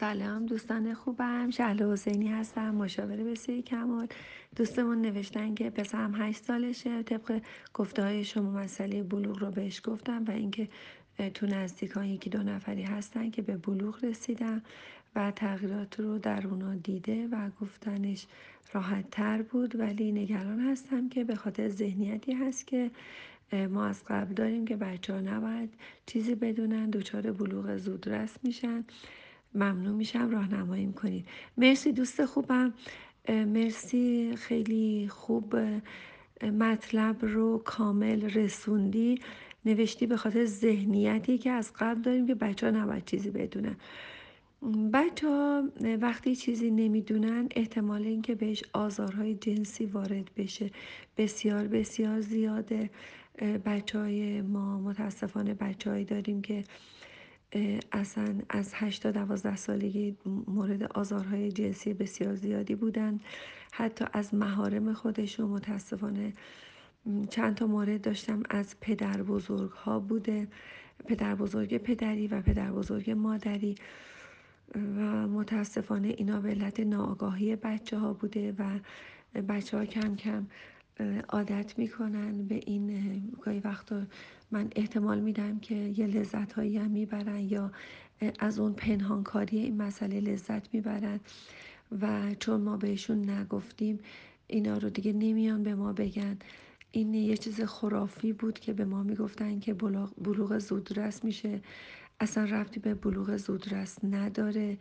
سلام دوستان خوبم. شهل حسینی هستم مشاور بسیاری کمال. دوستمون نوشتن که پسرم هشت سالشه. طبق گفته های شما مسئله بلوغ رو بهش گفتم و اینکه تو نزدیکان یکی دو نفری هستن که به بلوغ رسیدن و تغییرات رو در اونا دیده و گفتنش راحت تر بود. ولی نگران هستم که به خاطر ذهنیتی هست که ما از قبل داریم که بچه ها نباید چیزی بدونن. دچار بلوغ زودرس میشن. ممنون میشم راهنمایی کنید مرسی دوست خوبم. مرسی خیلی خوب. مطلب رو کامل رسوندی. نوشتی به خاطر ذهنیتی که از قبل داریم که بچه ها نباید چیزی بدونن. بچه ها وقتی چیزی نمی‌دونن احتمال اینکه بهش آزارهای جنسی وارد بشه بسیار بسیار زیاده. بچه های ما متاسفانه بچه داریم که اصلا از 8 تا 12 سالگی مورد آزارهای جنسی بسیار زیادی بودن. حتی از مهارم خودشون متاسفانه چند تا مورد داشتم. از پدر بزرگ ها بوده. پدر بزرگ پدری و پدر بزرگ مادری. و متاسفانه اینا به علت ناآگاهی بچه ها بوده و بچه ها کم کم عادت می‌کنن به این گاهی وقتا من احتمال میدم که یه لذت هایی هم می‌برن یا از اون پنهانکاری این مسئله لذت می‌برن و چون ما بهشون نگفتیم اینا رو دیگه نمیان به ما بگن. این یه چیز خرافی بود که به ما می‌گفتن که بلوغ زودرس میشه. اصلا رفتی به بلوغ زودرس نداره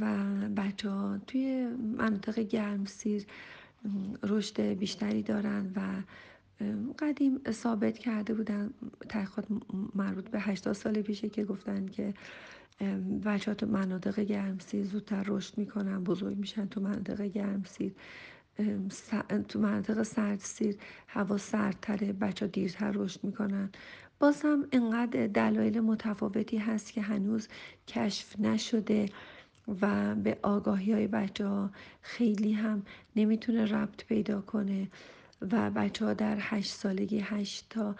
و بچه ها توی مناطق گرمسیر رشد بیشتری دارن و قدیم ثابت کرده بودن تحقیقات مربوط به 80 سال پیشه که گفتن که بچه تو مناطق گرمسیر زودتر رشد می‌کنن بزرگ میشن تو مناطق گرمسیر تو مناطق سردسیر هوا سردتره بچه دیرتر رشد می‌کنن. باز هم اینقدر دلایل متفاوتی هست که هنوز کشف نشده. و به آگاهی های بچه ها خیلی هم نمی‌تونه ربط پیدا کنه. و بچه ها در هشت سالگی هشت تا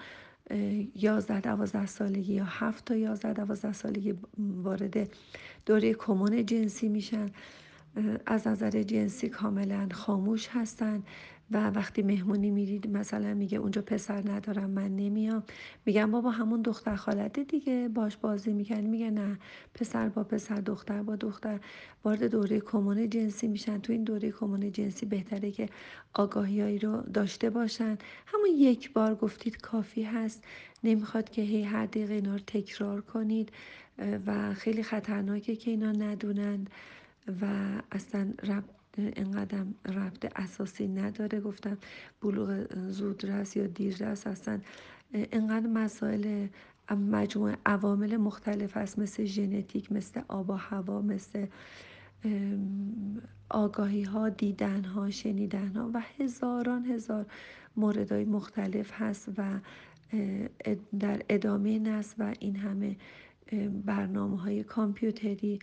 یازده دوازده سالگی یا هفت تا یازده دوازده سالگی وارد دوره کمون جنسی میشن. از نظر جنسی کاملا خاموش هستن. و وقتی مهمونی میرید مثلا میگه اونجا پسر ندارم من نمیام. میگم بابا همون دختر خالته دیگه باش بازی می‌کنی میگه نه پسر با پسر دختر با دختر. وارد دوره کمون جنسی میشن. تو این دوره کمون جنسی بهتره که آگاهیایی رو داشته باشن. همون یک بار گفتید کافی هست. نمی‌خواد که هی هر دقیقه اینا رو تکرار کنید. و خیلی خطرناکه که اینا ندونند و اصلا رب اینقدر ربط اساسی نداره. گفتم بلوغ زودرس یا دیررس اصلا اینقدر مسائل مجموعه عوامل مختلف هست. مثل ژنتیک مثل آب و هوا مثل آگاهی ها دیدن ها شنیدن ها و هزاران هزار موردهای مختلف هست و در ادامه نسل و این همه برنامه های کامپیوتری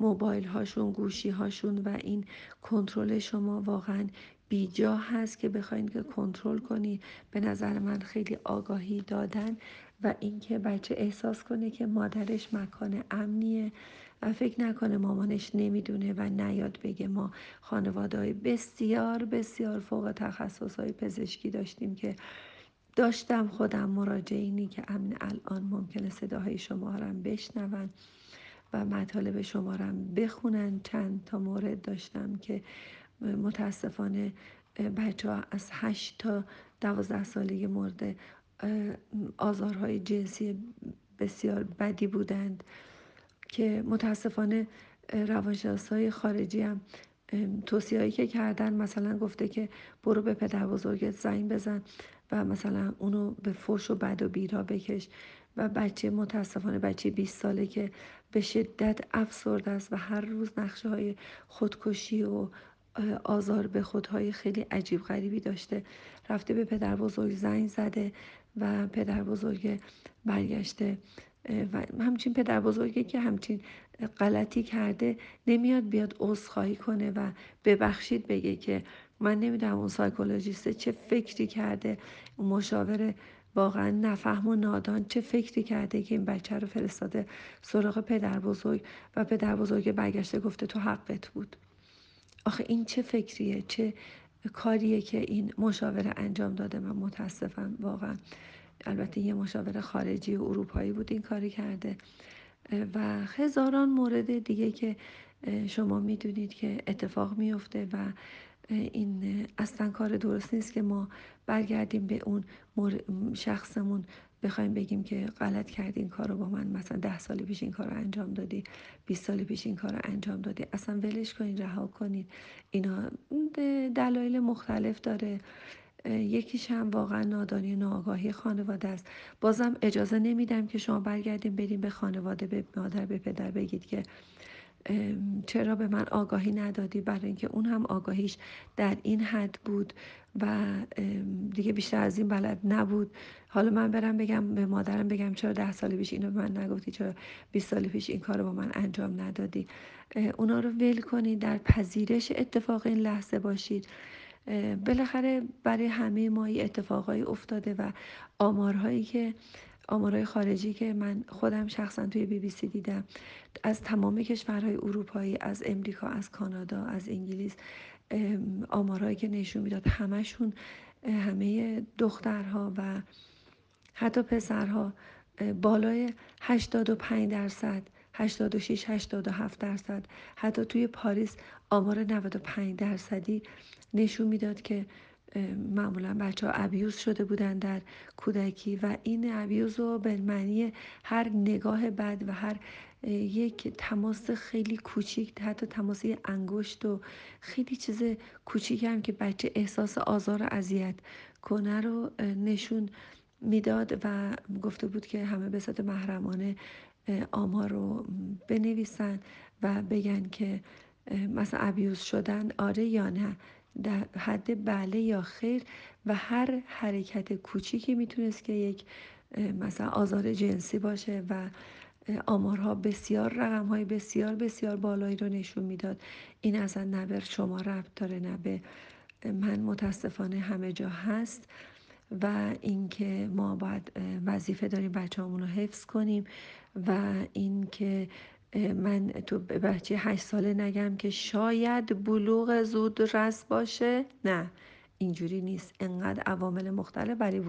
موبایل هاشون گوشی هاشون و این کنترل شما واقعا بیجا هست که بخواین که کنترل کنی. به نظر من خیلی آگاهی دادن و اینکه بچه احساس کنه که مادرش مکان امنیه. و فکر نکنه مامانش نمی‌دونه و نیاد بگه ما خانواده های بسیار بسیار فوق تخصص های پزشکی داشتیم که داشتم خودم مراجعینی که امن الان ممکنه صداهای شما هم بشنون و مطالب شما هم بخونن. چند تا مورد داشتم که متاسفانه بچه ها از هشت تا دوازده سالگی مورد آزارهای جنسی بسیار بدی بودند که متاسفانه روانشناس های خارجی هم توصیه که کردن مثلا گفته که برو به پدر بزرگت زنگ بزن. و مثلا اونو به فوش و بد و بیرا بکش. و بچه متاسفانه بچه 20 ساله که به شدت افسرده است و هر روز نقشه های خودکشی و آزار به خودهای خیلی عجیب غریبی داشته. رفته به پدر بزرگ زنگ زده و پدر بزرگ برگشته. و همچین پدر بزرگی که همچین غلطی کرده نمیاد بیاد عذرخواهی کنه و ببخشید بگه که من نمی‌دونم اون سایکولوژیسته چه فکری کرده اون مشاور واقعا نفهم و نادان چه فکری کرده که این بچه رو فرستاده سراغ پدر بزرگ و پدر بزرگ برگشته گفته تو حقت بود. آخه این چه فکریه؟ چه کاریه که این مشاوره انجام داده؟ من متاسفم واقعا. البته یه مشاور خارجی و اروپایی بود این کاری کرده. و هزاران مورد دیگه که شما می‌دونید که اتفاق میفته و این اصلا کار درست نیست که ما برگردیم به اون شخصمون. بخوایم بگیم که غلط کردی این کار رو با من. مثلا ده سال پیش این کار رو انجام دادی 20 سال پیش این کار رو انجام دادی. اصلا ولش کنید رها کنید اینا دلایل مختلف داره. یکیش هم واقعا نادانی ناآگاهی خانواده است. بازم اجازه نمیدم که شما برگردیم بریم به خانواده به مادر به پدر بگید که چرا به من آگاهی ندادی؟ برای اینکه اون هم آگاهیش در این حد بود و دیگه بیشتر از این بلد نبود. حالا من برم بگم به مادرم بگم چرا ده سال پیش اینو به من نگفتی چرا 20 سال پیش این کار با من انجام ندادی. اونا رو ول کنید در پذیرش اتفاق این لحظه باشید. بالاخره برای همه ما اتفاقایی افتاده و آمارهایی که آمارهای خارجی که من خودم شخصا توی بی بی سی دیدم از تمام کشورهای اروپایی از امریکا از کانادا از انگلیس آمارهایی که نشون می‌داد همشون همه دخترها و حتی پسرها بالای 85 درصد 86 87 درصد حتی توی پاریس آمار 95 درصدی نشون می‌داد که معمولا بچه ها ابیوز شده بودن در کودکی و این ابیوز رو به معنی هر نگاه بد و هر یک تماس خیلی کوچیک حتی تماس انگشت و خیلی چیز کوچیک هم که بچه احساس آزار و اذیت کنه رو نشون می‌داد و گفته بود که همه به صورت محرمانه آمار رو بنویسن و بگن که مثلا ابیوز شدن آره یا نه. در حد بله یا خیر و هر حرکت کوچیکی می‌تونست که یک مثلا آزار جنسی باشه و آمارها بسیار رقم های بسیار بسیار بالایی رو نشون می‌داد. این اصلا نه به شما ربط داره نه به من. متاسفانه همه جا هست و اینکه ما باید وظیفه داریم بچه رو حفظ کنیم و اینکه من تو بچه هشت ساله نگم که شاید بلوغ زود رس باشه. نه اینجوری نیست. انقدر عوامل مختلف برای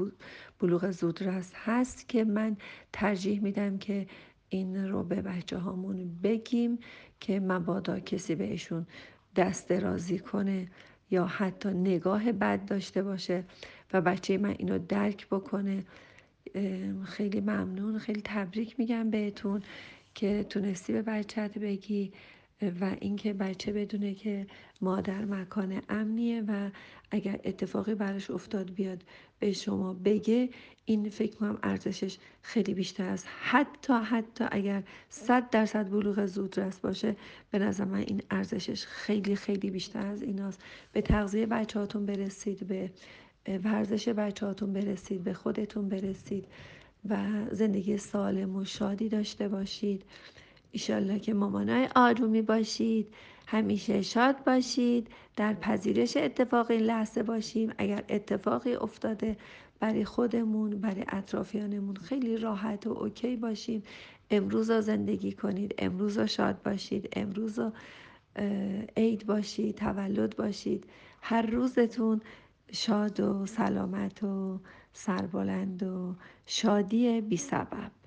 بلوغ زودرس هست که من ترجیح میدم که این رو به بچه هامون بگیم که مبادا کسی بهشون دست درازی کنه یا حتی نگاه بد داشته باشه و بچه من اینو درک بکنه. خیلی ممنون. خیلی تبریک میگم بهتون. که تونستی به بچت بگی و اینکه بچه بدونه که مادر مکان امنیه و اگر اتفاقی براش افتاد بیاد به شما بگه این فکر کنم ارزشش خیلی بیشتر است. حتی حتی اگر صد درصد بلوغ زودرس باشه به نظر من این ارزشش خیلی خیلی بیشتر از ایناست. به تغذیه بچه هاتون برسید به ورزش بچه هاتون برسید به خودتون برسید. و زندگی سالم و شادی داشته باشید. ایشالله که مامانای آرومی باشید. همیشه شاد باشید. در پذیرش اتفاق این لحظه باشیم. اگر اتفاقی افتاده برای خودمون برای اطرافیانمون خیلی راحت و اوکی باشیم. امروز رو زندگی کنید. امروز رو شاد باشید. امروز رو عید باشید تولد باشید. هر روزتون شاد و سلامت و سربلند و شادی بی سبب.